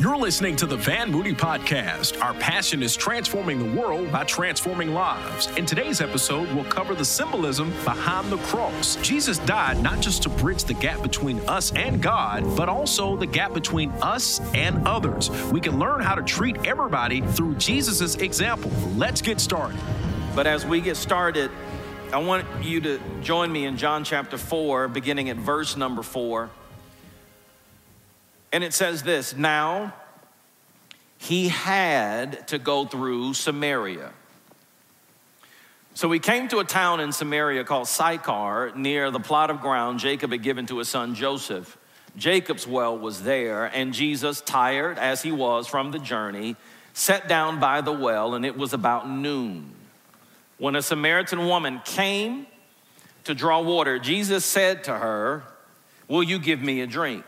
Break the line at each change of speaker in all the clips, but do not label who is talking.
You're listening to the Van Moody Podcast. Our passion is transforming the world by transforming lives. In today's episode, we'll cover the symbolism behind the cross. Jesus died not just to bridge the gap between us and God, but also the gap between us and others. We can learn how to treat everybody through Jesus' example. Let's get started.
But as we get started, I want you to join me in John chapter 4, beginning at verse number 4. And it says this Now he had to go through Samaria. So he came to a town in Samaria called Sychar, near the plot of ground Jacob had given to his son Joseph. Jacob's well was there, and Jesus, tired as he was from the journey, sat down by the well, and it was about noon. When a Samaritan woman came to draw water, Jesus said to her, Will you give me a drink?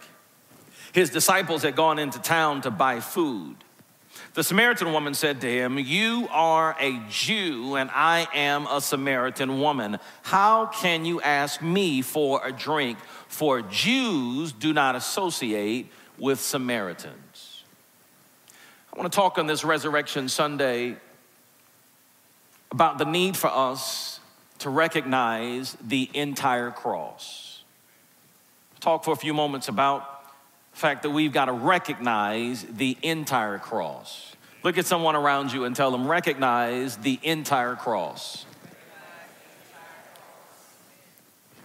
His disciples had gone into town to buy food. The Samaritan woman said to him, You are a Jew, and I am a Samaritan woman. How can you ask me for a drink? For Jews do not associate with Samaritans. I want to talk on this Resurrection Sunday about the need for us to recognize the entire cross. Talk for a few moments about fact that we've got to recognize the entire cross. Look at someone around you and tell them, recognize the entire cross.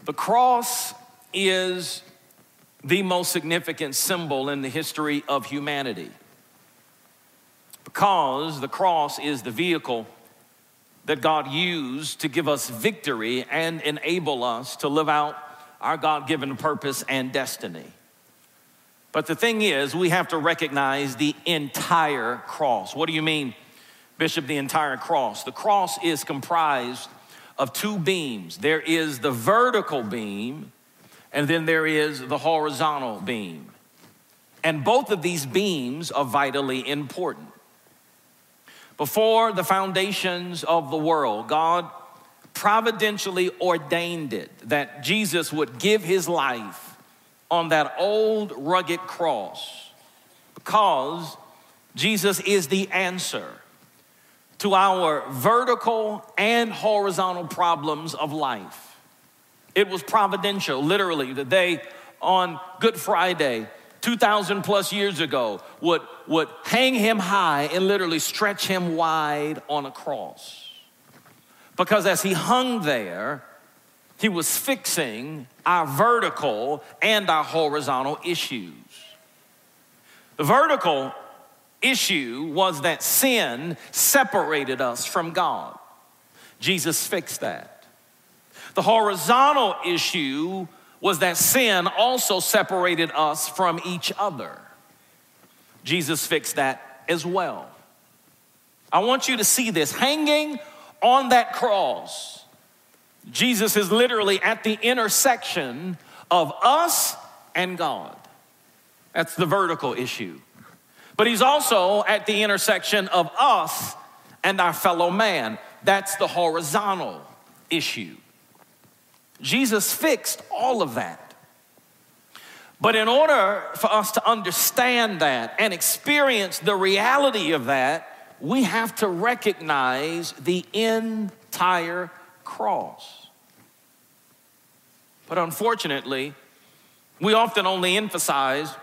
The cross is the most significant symbol in the history of humanity because the cross is the vehicle that God used to give us victory and enable us to live out our God given purpose and destiny. But the thing is, we have to recognize the entire cross. What do you mean, Bishop, the entire cross? The cross is comprised of two beams there is the vertical beam, and then there is the horizontal beam. And both of these beams are vitally important. Before the foundations of the world, God providentially ordained it that Jesus would give his life on that old rugged cross because Jesus is the answer to our vertical and horizontal problems of life. It was providential, literally, that they on Good Friday, 2,000 plus years ago, would, would hang him high and literally stretch him wide on a cross. Because as he hung there, he was fixing our vertical and our horizontal issues. The vertical issue was that sin separated us from God. Jesus fixed that. The horizontal issue was that sin also separated us from each other. Jesus fixed that as well. I want you to see this hanging on that cross Jesus is literally at the intersection of us and God. That's the vertical issue. But he's also at the intersection of us and our fellow man. That's the horizontal issue. Jesus fixed all of that. But in order for us to understand that and experience the reality of that, we have to recognize the entire cross. But unfortunately, we often only emphasize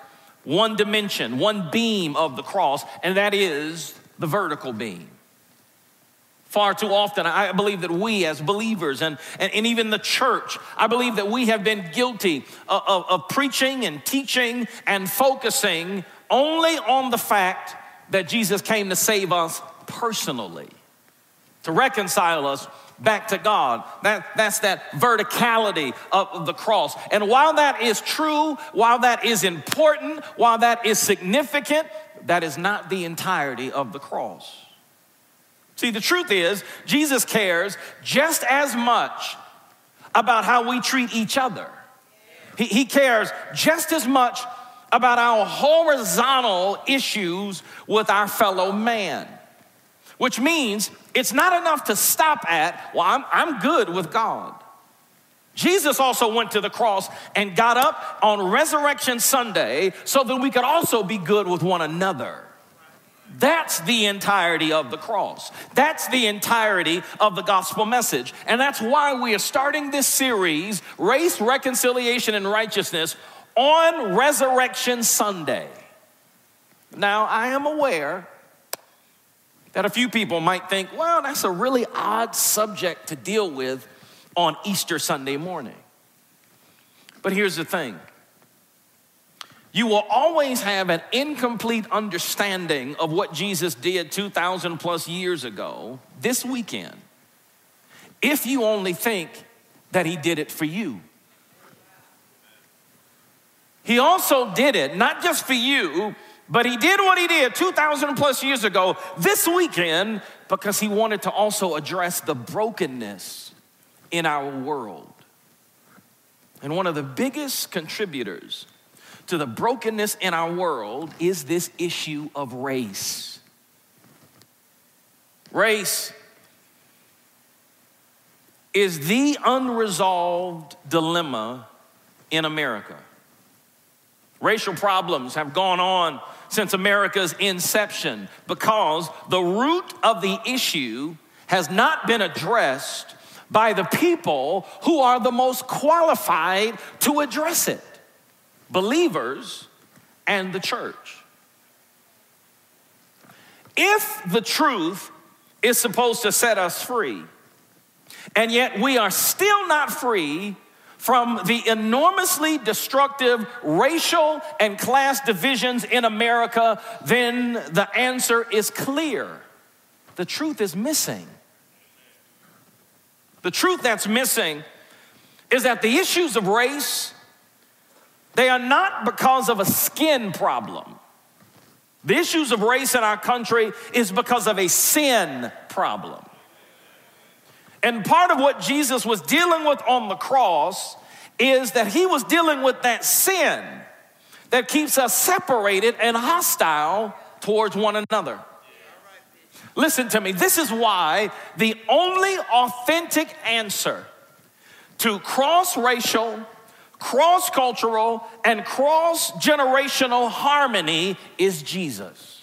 one dimension, one beam of the cross, and that is the vertical beam. Far too often, I believe that we as believers and, and, and even the church, I believe that we have been guilty of, of, of preaching and teaching and focusing only on the fact that Jesus came to save us personally, to reconcile us back to God. That, that's that verticality of the cross. And while that is true, while that is important, while that is significant, that is not the entirety of the cross. See, the truth is, Jesus cares just as much about how we treat each other. He, he cares just as much about our horizontal issues with our fellow man which means it's not enough to stop at, well, I'm, I'm good with God. Jesus also went to the cross and got up on Resurrection Sunday so that we could also be good with one another. That's the entirety of the cross. That's the entirety of the gospel message. And that's why we are starting this series, Race, Reconciliation, and Righteousness, on Resurrection Sunday. Now, I am aware that a few people might think, well, that's a really odd subject to deal with on Easter Sunday morning. But here's the thing you will always have an incomplete understanding of what Jesus did 2,000 plus years ago this weekend if you only think that he did it for you. He also did it not just for you, but he did what he did 2,000 plus years ago this weekend because he wanted to also address the brokenness in our world. And one of the biggest contributors to the brokenness in our world is this issue of race. Race is the unresolved dilemma in America. Racial problems have gone on since America's inception because the root of the issue has not been addressed by the people who are the most qualified to address it believers and the church. If the truth is supposed to set us free, and yet we are still not free from the enormously destructive racial and class divisions in America, then the answer is clear. The truth is missing. The truth that's missing is that the issues of race, they are not because of a skin problem. The issues of race in our country is because of a sin problem. And part of what Jesus was dealing with on the cross is that he was dealing with that sin that keeps us separated and hostile towards one another. Listen to me. This is why the only authentic answer to cross racial, cross cultural, and cross generational harmony is Jesus.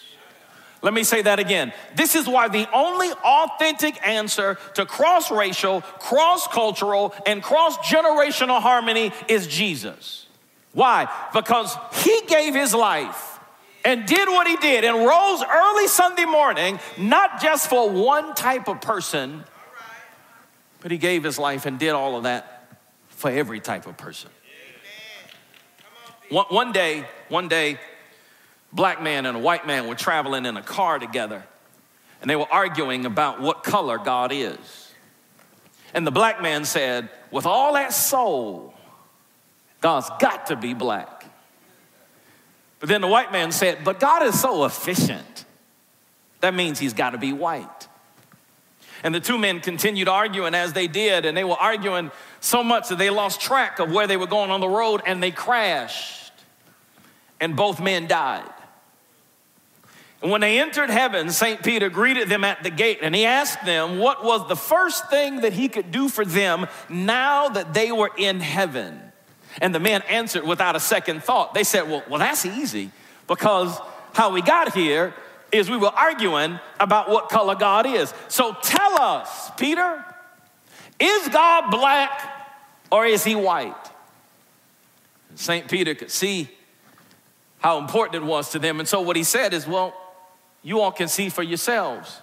Let me say that again. This is why the only authentic answer to cross racial, cross cultural, and cross generational harmony is Jesus. Why? Because he gave his life and did what he did and rose early Sunday morning, not just for one type of person, but he gave his life and did all of that for every type of person. One, one day, one day, black man and a white man were traveling in a car together and they were arguing about what color God is. And the black man said, with all that soul, God's got to be black. But then the white man said, But God is so efficient. That means he's got to be white. And the two men continued arguing as they did, and they were arguing so much that they lost track of where they were going on the road and they crashed. And both men died. And when they entered heaven, St. Peter greeted them at the gate and he asked them what was the first thing that he could do for them now that they were in heaven. And the men answered without a second thought. They said, Well, well that's easy because how we got here is we were arguing about what color God is. So tell us, Peter, is God black or is he white? St. Peter could see how important it was to them. And so what he said is, Well, you all can see for yourselves.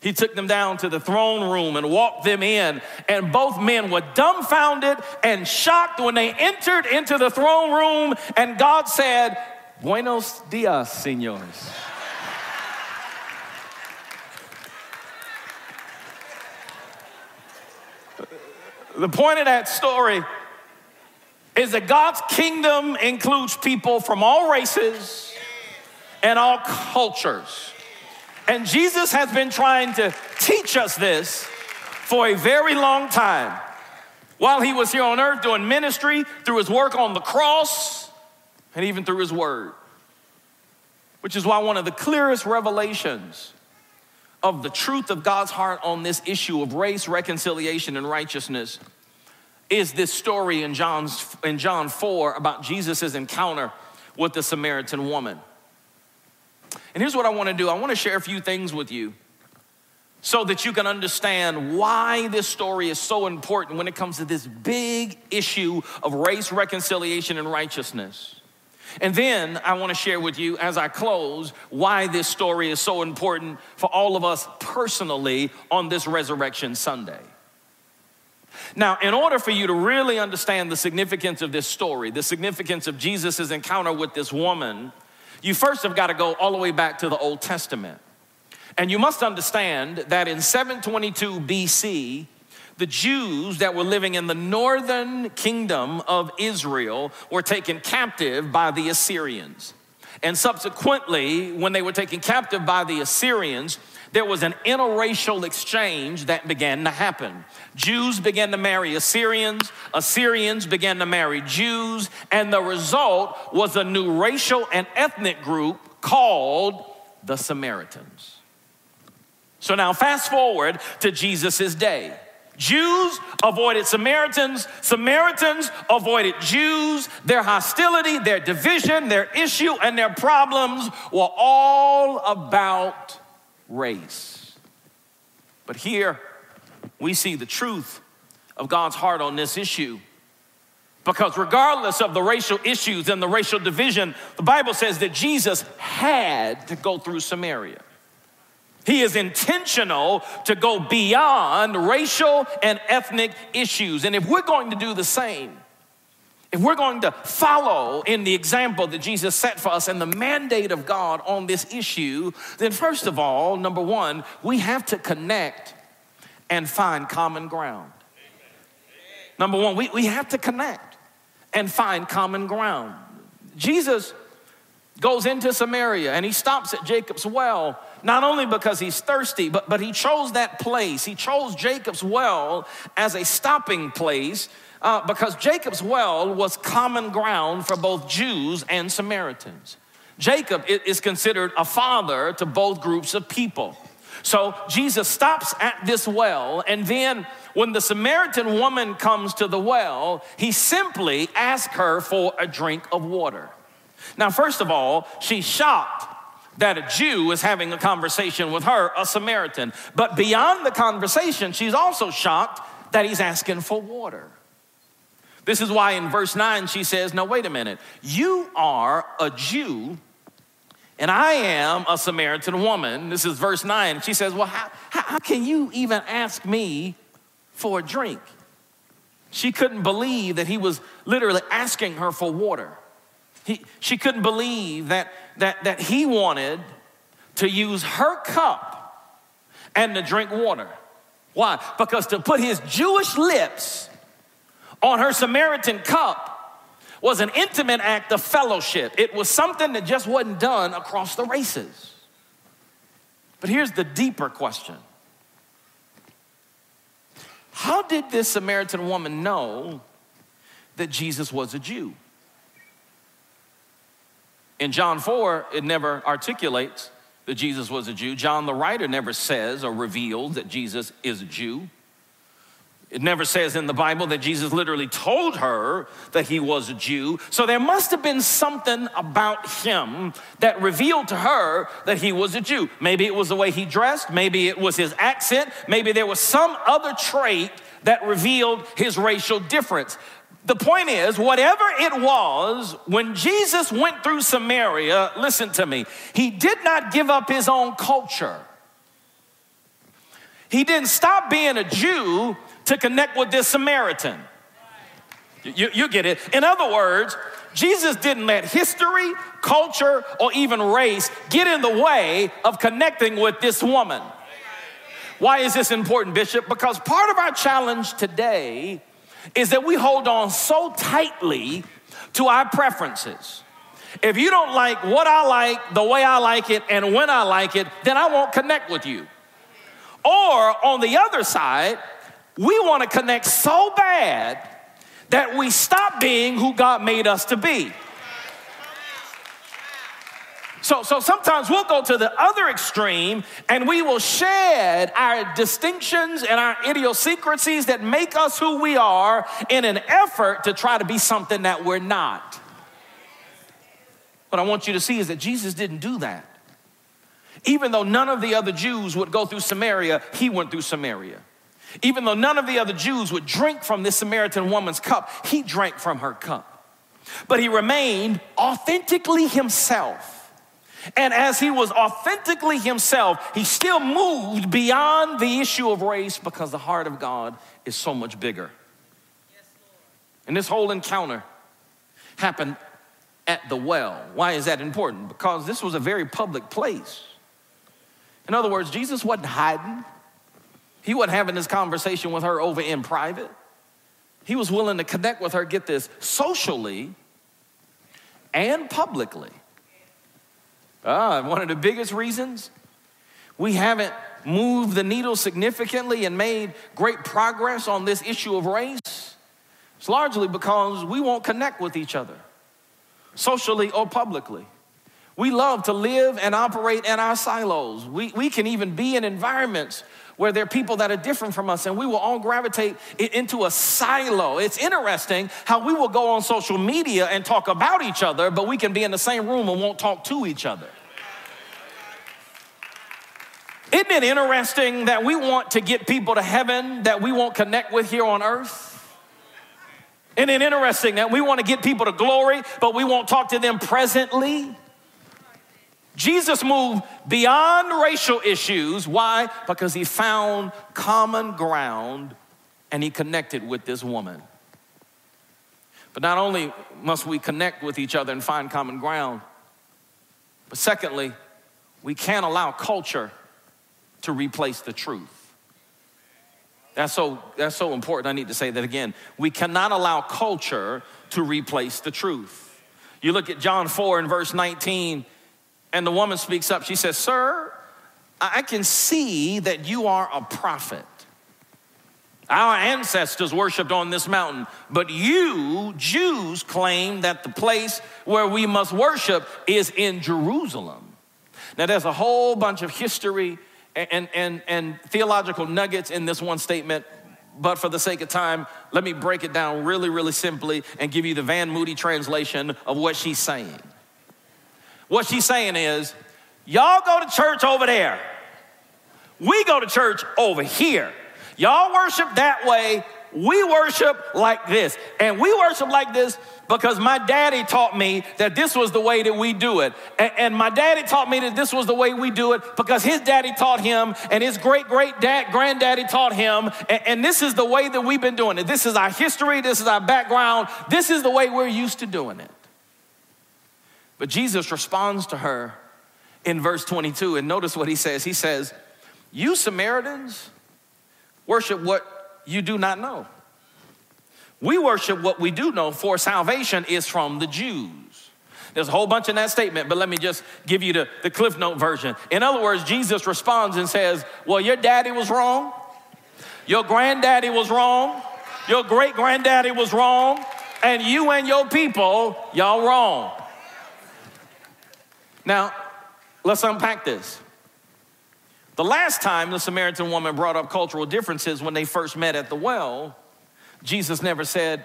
He took them down to the throne room and walked them in, and both men were dumbfounded and shocked when they entered into the throne room, and God said, Buenos dias, senores. the point of that story is that God's kingdom includes people from all races and all cultures. And Jesus has been trying to teach us this for a very long time. While he was here on earth doing ministry, through his work on the cross, and even through his word. Which is why one of the clearest revelations of the truth of God's heart on this issue of race, reconciliation, and righteousness is this story in, John's, in John 4 about Jesus' encounter with the Samaritan woman. And here's what I want to do I want to share a few things with you so that you can understand why this story is so important when it comes to this big issue of race reconciliation and righteousness. And then I want to share with you as I close why this story is so important for all of us personally on this Resurrection Sunday. Now, in order for you to really understand the significance of this story, the significance of Jesus' encounter with this woman, you first have got to go all the way back to the Old Testament. And you must understand that in 722 BC, the Jews that were living in the northern kingdom of Israel were taken captive by the Assyrians. And subsequently, when they were taken captive by the Assyrians, there was an interracial exchange that began to happen. Jews began to marry Assyrians, Assyrians began to marry Jews, and the result was a new racial and ethnic group called the Samaritans. So now, fast forward to Jesus' day. Jews avoided Samaritans, Samaritans avoided Jews. Their hostility, their division, their issue, and their problems were all about race. But here we see the truth of God's heart on this issue. Because regardless of the racial issues and the racial division, the Bible says that Jesus had to go through Samaria. He is intentional to go beyond racial and ethnic issues. And if we're going to do the same, if we're going to follow in the example that Jesus set for us and the mandate of God on this issue, then first of all, number one, we have to connect and find common ground. Number one, we, we have to connect and find common ground. Jesus goes into Samaria and he stops at Jacob's well not only because he's thirsty, but, but he chose that place. He chose Jacob's well as a stopping place uh, because Jacob's well was common ground for both Jews and Samaritans. Jacob is considered a father to both groups of people. So Jesus stops at this well, and then when the Samaritan woman comes to the well, he simply asks her for a drink of water. Now, first of all, she's shocked that a Jew is having a conversation with her, a Samaritan. But beyond the conversation, she's also shocked that he's asking for water. This is why in verse 9 she says, No, wait a minute. You are a Jew, and I am a Samaritan woman. This is verse 9. She says, Well, how, how can you even ask me for a drink? She couldn't believe that he was literally asking her for water. He, she couldn't believe that, that, that he wanted to use her cup and to drink water. Why? Because to put his Jewish lips on her Samaritan cup was an intimate act of fellowship. It was something that just wasn't done across the races. But here's the deeper question How did this Samaritan woman know that Jesus was a Jew? In John 4, it never articulates that Jesus was a Jew. John, the writer, never says or reveals that Jesus is a Jew. It never says in the Bible that Jesus literally told her that he was a Jew. So there must have been something about him that revealed to her that he was a Jew. Maybe it was the way he dressed, maybe it was his accent, maybe there was some other trait that revealed his racial difference. The point is, whatever it was, when Jesus went through Samaria, listen to me, he did not give up his own culture. He didn't stop being a Jew to connect with this Samaritan. You, you, get it. In other words, Jesus didn't let history, culture, or even race get in the way of connecting with this woman. Why is this important, Bishop? Because part of our challenge today is that we hold on so tightly to our preferences. If you don't like what I like, the way I like it, and when I like it, then I won't connect with you. Or on the other side, we want to connect so bad that we stop being who God made us to be. So, so sometimes we'll go to the other extreme and we will shed our distinctions and our idiosyncrasies that make us who we are in an effort to try to be something that we're not. What I want you to see is that Jesus didn't do that. Even though none of the other Jews would go through Samaria, he went through Samaria. Even though none of the other Jews would drink from this Samaritan woman's cup, he drank from her cup. But he remained authentically himself. And as he was authentically himself, he still moved beyond the issue of race because the heart of God is so much bigger. and this whole encounter happened at the well. Why is that important? Because this was a very public place. In other words, Jesus wasn't hiding. He wasn't having this conversation with her over in private. He was willing to connect with her, get this, socially and publicly. Ah, one of the biggest reasons we haven't moved the needle significantly and made great progress on this issue of race is largely because we won't connect with each other, socially or publicly. We love to live and operate in our silos. We, we can even be in environments where there are people that are different from us, and we will all gravitate into a silo. It's interesting how we will go on social media and talk about each other, but we can be in the same room and won't talk to each other. Isn't it interesting that we want to get people to heaven that we won't connect with here on earth? Isn't it interesting that we want to get people to glory, but we won't talk to them presently? Jesus moved beyond racial issues. Why? Because he found common ground and he connected with this woman. But not only must we connect with each other and find common ground, but secondly, we can't allow culture to replace the truth. That's so, that's so important. I need to say that again. We cannot allow culture to replace the truth. You look at John 4 and verse 19, and the woman speaks up. She says, Sir, I can see that you are a prophet. Our ancestors worshiped on this mountain, but you, Jews, claim that the place where we must worship is in Jerusalem. Now, there's a whole bunch of history and, and, and theological nuggets in this one statement, but for the sake of time, let me break it down really, really simply and give you the Van Moody translation of what she's saying. What she's saying is, y'all go to church over there. We go to church over here. Y'all worship that way. We worship like this. And we worship like this because my daddy taught me that this was the way that we do it. And, my daddy taught me that this was the way we do it because his daddy taught him and his great great dad granddaddy taught him. And this is the way that we've been doing it. This is our history, this is our background, this is the way we're used to doing it. But Jesus responds to her in verse 22, and notice what he says. He says, You Samaritans worship what you do not know. We worship what we do know, for salvation is from the Jews. There's a whole bunch in that statement, but let me just give you the, the Cliff Note version. In other words, Jesus responds and says, Well, your daddy was wrong, your granddaddy was wrong, your great granddaddy was wrong, and you and your people, y'all wrong. Now, let's unpack this. The last time the Samaritan woman brought up cultural differences when they first met at the well, Jesus never said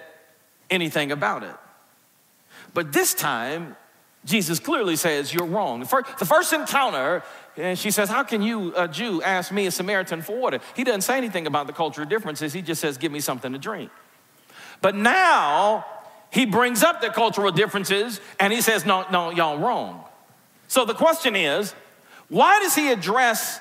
anything about it. But this time, Jesus clearly says, You're wrong. The first, encounter, and she says, How can you, a Jew, ask me, a Samaritan, for water? He doesn't say anything about the cultural differences. He just says, Give me something to drink. But now, he brings up the cultural differences and he says, No, no, y'all wrong. So the question is, why does he address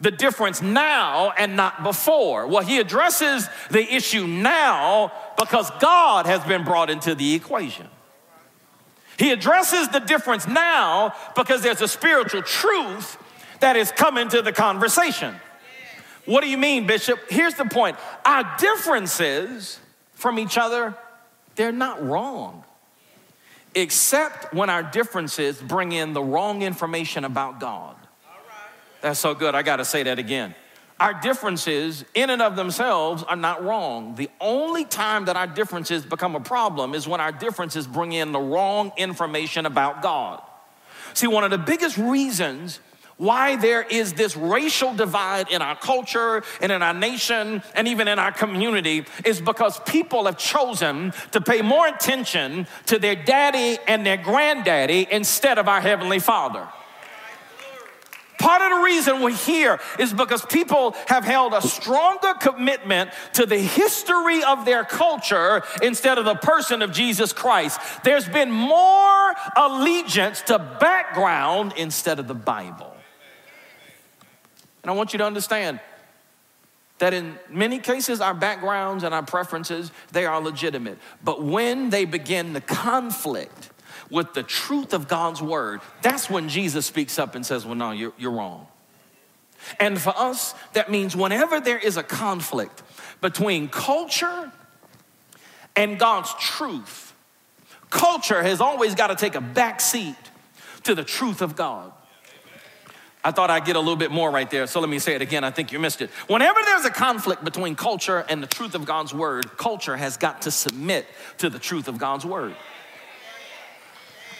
the difference now and not before? Well, he addresses the issue now because God has been brought into the equation. He addresses the difference now because there's a spiritual truth that is coming to the conversation. What do you mean, Bishop? Here's the point our differences from each other, they're not wrong except when our differences bring in the wrong information about God. That's so good. I got to say that again. Our differences, in and of themselves, are not wrong. The only time that our differences become a problem is when our differences bring in the wrong information about God. See, one of the biggest reasons why there is this racial divide in our culture and in our nation and even in our community is because people have chosen to pay more attention to their daddy and their granddaddy instead of our Heavenly Father. Part of the reason we're here is because people have held a stronger commitment to the history of their culture instead of the person of Jesus Christ. There's been more allegiance to background instead of the Bible. And I want you to understand that in many cases our backgrounds and our preferences they are legitimate. But when they begin to conflict with the truth of god's word that's when jesus speaks up and says well no you're, you're wrong. And for us that means whenever there is a conflict between culture and god's truth culture has always got to take a back seat to the truth of god I thought I'd get a little bit more right there, so let me say it again. I think you missed it. Whenever there's a conflict between culture and the truth of God's word, culture has got to submit to the truth of God's word.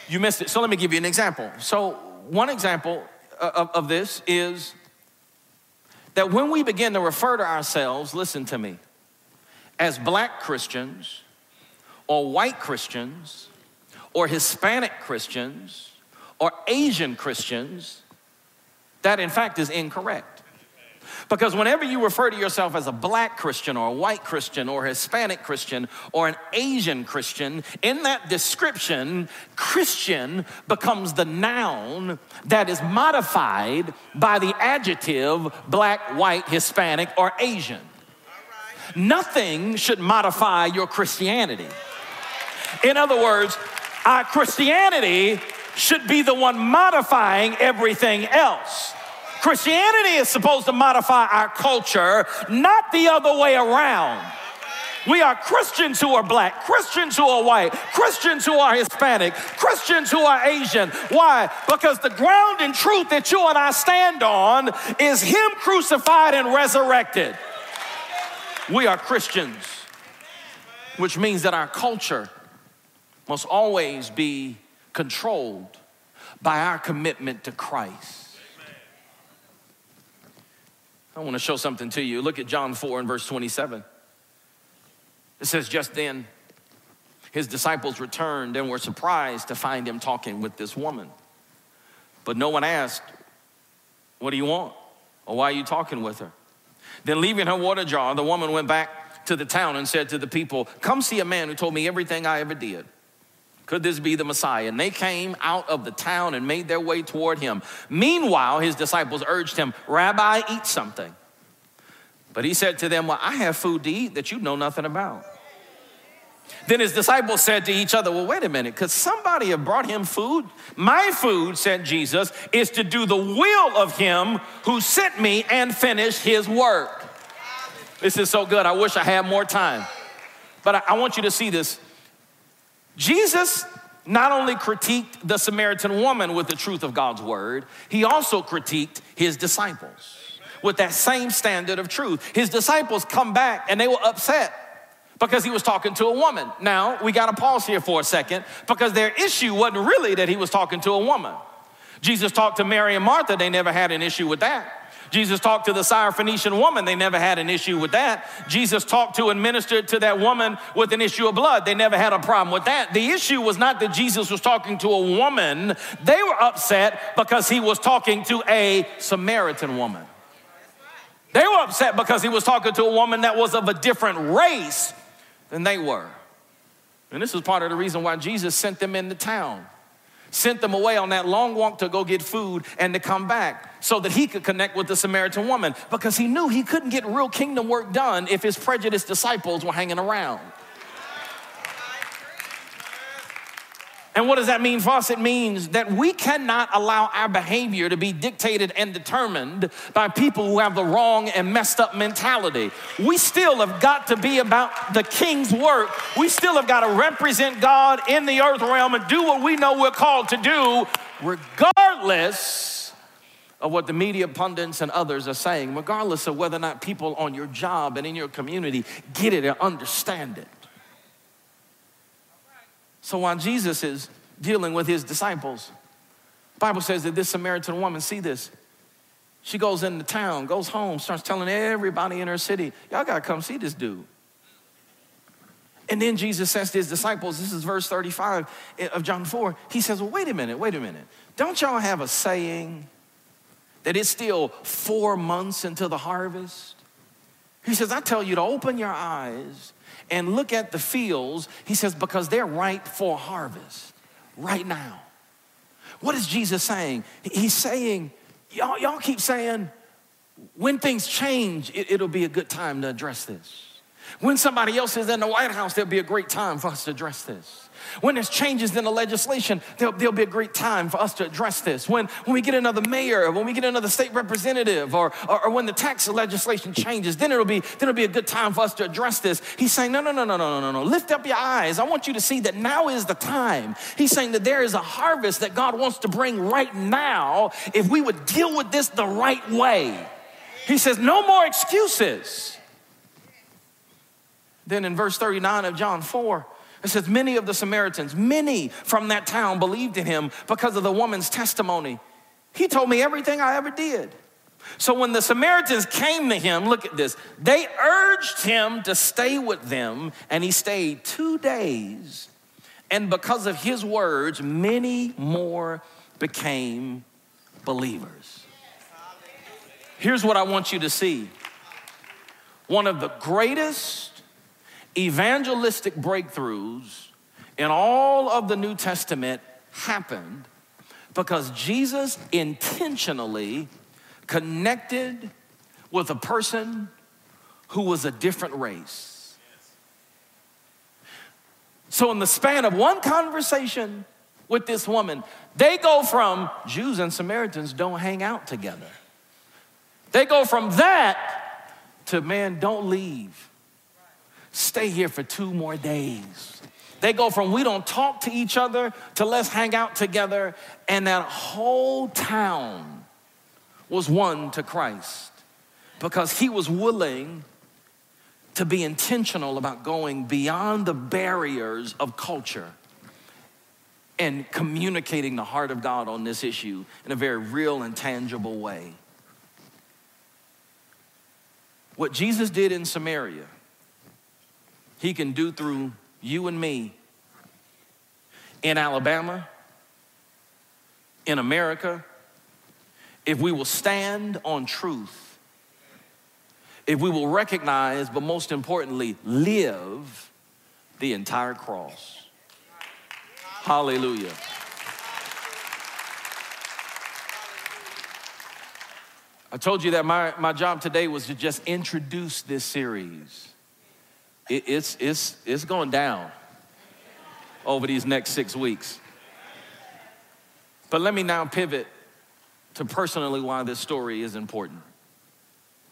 You missed it, so let me give you an example. So, one example of, of this is that when we begin to refer to ourselves, listen to me, as black Christians or white Christians or Hispanic Christians or Asian Christians, that, in fact, is incorrect. Because whenever you refer to yourself as a black Christian or a white Christian or a Hispanic Christian or an Asian Christian, in that description, Christian becomes the noun that is modified by the adjective black, white, Hispanic, or Asian. Nothing should modify your Christianity. In other words, our Christianity should be the one modifying everything else. Christianity is supposed to modify our culture, not the other way around. We are Christians who are black, Christians who are white, Christians who are Hispanic, Christians who are Asian. Why? Because the ground and truth that you and I stand on is Him crucified and resurrected. We are Christians, which means that our culture must always be controlled by our commitment to Christ. I want to show something to you. Look at John 4 and verse 27. It says, Just then, his disciples returned and were surprised to find him talking with this woman. But no one asked, What do you want? Or why are you talking with her? Then, leaving her water jar, the woman went back to the town and said to the people, Come see a man who told me everything I ever did. Could this be the Messiah? And they came out of the town and made their way toward him. Meanwhile, his disciples urged him, Rabbi, eat something. But he said to them, Well, I have food to eat that you know nothing about. Then his disciples said to each other, Well, wait a minute, because somebody have brought him food. My food, said Jesus, is to do the will of him who sent me and finish his work. This is so good. I wish I had more time. But I want you to see this Jesus not only critiqued the Samaritan woman with the truth of God's word, he also critiqued his disciples with that same standard of truth. His disciples come back and they were upset because he was talking to a woman. Now, we got to pause here for a second because their issue wasn't really that he was talking to a woman. Jesus talked to Mary and Martha, they never had an issue with that. Jesus talked to the Syrophoenician woman. They never had an issue with that. Jesus talked to and ministered to that woman with an issue of blood. They never had a problem with that. The issue was not that Jesus was talking to a woman, they were upset because he was talking to a Samaritan woman. They were upset because he was talking to a woman that was of a different race than they were. And this is part of the reason why Jesus sent them into town sent them away on that long walk to go get food and to come back so that he could connect with the Samaritan woman because he knew he couldn't get real kingdom work done if his prejudiced disciples were hanging around. And what does that mean for us? It means that we cannot allow our behavior to be dictated and determined by people who have the wrong and messed up mentality. We still have got to be about the king's work. We still have got to represent God in the earth realm and do what we know we're called to do, regardless of what the media pundits and others are saying, regardless of whether or not people on your job and in your community get it and understand it. So while Jesus is dealing with his disciples, Bible says that this Samaritan woman, see this, she goes into town, goes home, starts telling everybody in her city, y'all gotta come see this dude. And then Jesus says to his disciples, this is verse 35 of John 4, he says, Well, wait a minute, wait a minute. Don't y'all have a saying that it's still four months into the harvest? He says, I tell you to open your eyes and look at the fields. He says, because they're ripe for harvest right now. What is Jesus saying? He's saying, y'all, y'all keep saying, when things change, it, it'll be a good time to address this. When somebody else is in the White House, there'll be a great time for us to address this. When there's changes in the legislation, there'll, there'll, be a great time for us to address this. When, when we get another mayor, when we get another state representative, or, or, or, when the tax legislation changes, then it'll, be, then it'll be a good time for us to address this. He's saying, no, no, no, no, no, no, no. Lift up your eyes. I want you to see that now is the time. He's saying that there is a harvest that God wants to bring right now if we would deal with this the right way. He says, no more excuses. Then in verse 39 of John 4, it says, Many of the Samaritans, many from that town believed in him because of the woman's testimony. He told me everything I ever did. So when the Samaritans came to him, look at this, they urged him to stay with them, and he stayed two days. And because of his words, many more became believers. Here's what I want you to see one of the greatest evangelistic breakthroughs in all of the New Testament happened because Jesus intentionally connected with a person who was a different race. So, in the span of one conversation with this woman, they go from Jews and Samaritans don't hang out together. They go from that to man, don't leave stay here for two more days. They go from we don't talk to each other to let's hang out together. And that whole town was won to Christ because he was willing to be intentional about going beyond the barriers of culture and communicating the heart of God on this issue in a very real and tangible way. What Jesus did in Samaria he can do through you and me in Alabama, in America, if we will stand on truth, if we will recognize, but most importantly, live the entire cross. Hallelujah. I told you that my, my job today was to just introduce this series it, it's, it's, it's going down over these next six weeks. But let me now pivot to personally why this story is important.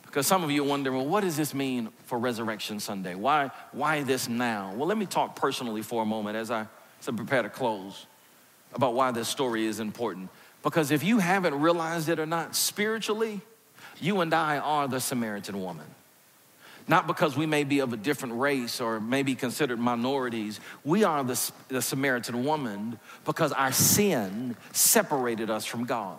Because some of you are wondering, well, what does this mean for Resurrection Sunday? Why, why this now? Well, let me talk personally for a moment as I, as I prepare to close about why this story is important. Because if you haven't realized it or not, spiritually, you and I are the Samaritan woman not because we may be of a different race or may be considered minorities. We are the, the Samaritan woman because our sin separated us from God.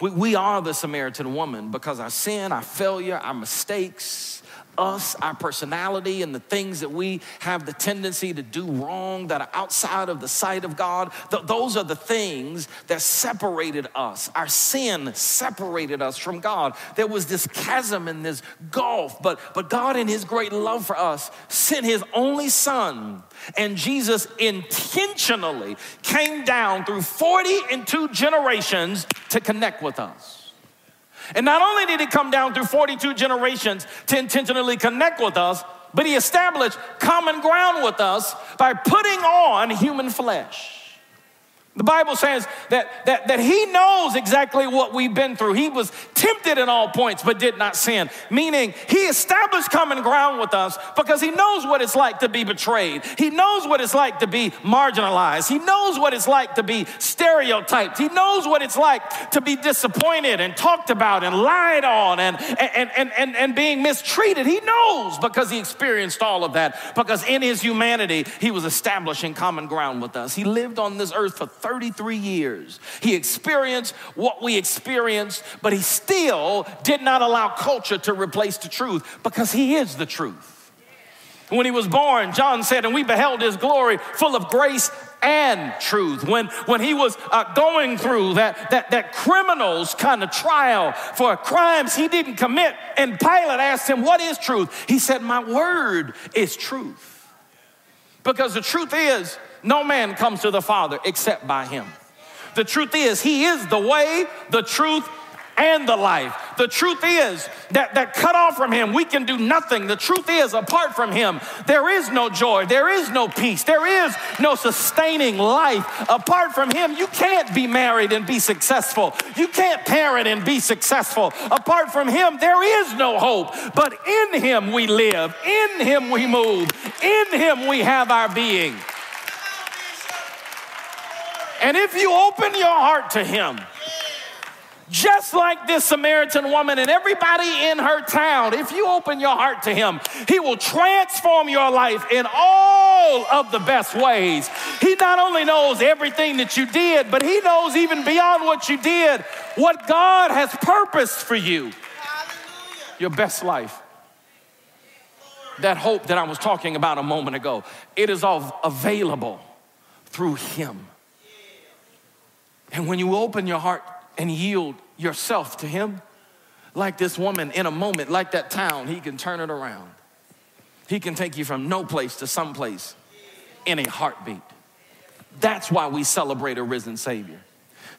We, we are the Samaritan woman because our sin, our failure, our mistakes, us, our personality, and the things that we have the tendency to do wrong that are outside of the sight of God, th- those are the things that separated us. Our sin separated us from God. There was this chasm and this gulf, but, but God, in His great love for us, sent His only Son. And Jesus intentionally came down through 40 and two generations to connect with us. And not only did he come down through 42 generations to intentionally connect with us, but he established common ground with us by putting on human flesh. The Bible says that, that, that he knows exactly what we've been through. He was tempted in all points, but did not sin. Meaning, he established common ground with us because he knows what it's like to be betrayed. He knows what it's like to be marginalized. He knows what it's like to be stereotyped. He knows what it's like to be disappointed and talked about and lied on and, and, and, and, and being mistreated. He knows because he experienced all of that. Because in his humanity, he was establishing common ground with us. He lived on this earth for 33 years. He experienced what we experienced, but he still did not allow culture to replace the truth because he is the truth. When he was born, John said, and we beheld his glory full of grace and truth. When, when he was uh, going through that, that, that criminal's kind of trial for crimes he didn't commit, and Pilate asked him, What is truth? He said, My word is truth. Because the truth is, no man comes to the Father except by him. The truth is, he is the way, the truth, and the life. The truth is that, that cut off from him, we can do nothing. The truth is, apart from him, there is no joy, there is no peace, there is no sustaining life. Apart from him, you can't be married and be successful. You can't parent and be successful. Apart from him, there is no hope. But in him we live, in him we move, in him we have our being. And if you open your heart to him, just like this Samaritan woman and everybody in her town, if you open your heart to Him, He will transform your life in all of the best ways. He not only knows everything that you did, but He knows even beyond what you did what God has purposed for you. Your best life. That hope that I was talking about a moment ago, it is all available through Him. And when you open your heart and yield yourself to Him, like this woman in a moment, like that town, He can turn it around. He can take you from no place to some place in a heartbeat. That's why we celebrate a risen Savior.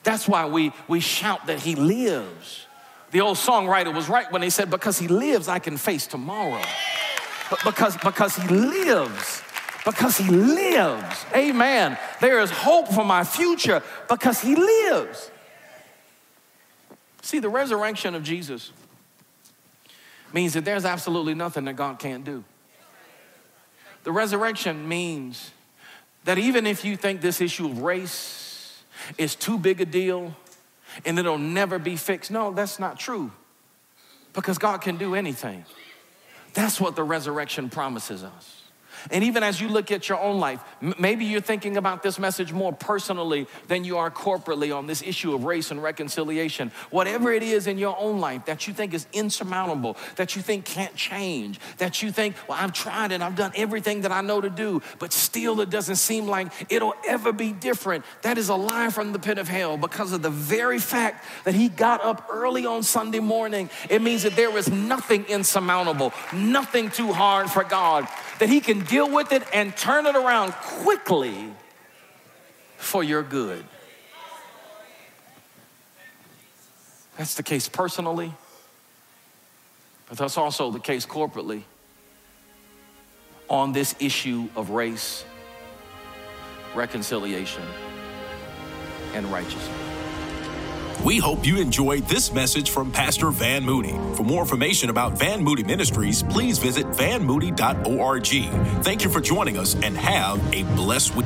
That's why we, we shout that He lives. The old songwriter was right when he said, Because He lives, I can face tomorrow. But because, because He lives, because He lives, amen. There is hope for my future because He lives. See, the resurrection of Jesus means that there's absolutely nothing that God can't do. The resurrection means that even if you think this issue of race is too big a deal and it'll never be fixed, no, that's not true because God can do anything. That's what the resurrection promises us. And even as you look at your own life, maybe you're thinking about this message more personally than you are corporately on this issue of race and reconciliation. Whatever it is in your own life that you think is insurmountable, that you think can't change, that you think, well, I've tried and I've done everything that I know to do, but still it doesn't seem like it'll ever be different. That is a lie from the pit of hell because of the very fact that he got up early on Sunday morning. It means that there is nothing insurmountable, nothing too hard for God, that he can deal with it and turn it around quickly for your good. That's the case personally, but that's also the case corporately on this issue of race, reconciliation, and righteousness.
We hope you enjoyed this message from Pastor Van Moody. For more information about Van Moody Ministries, please visit vanmoody.org. Thank you for joining us and have a blessed week.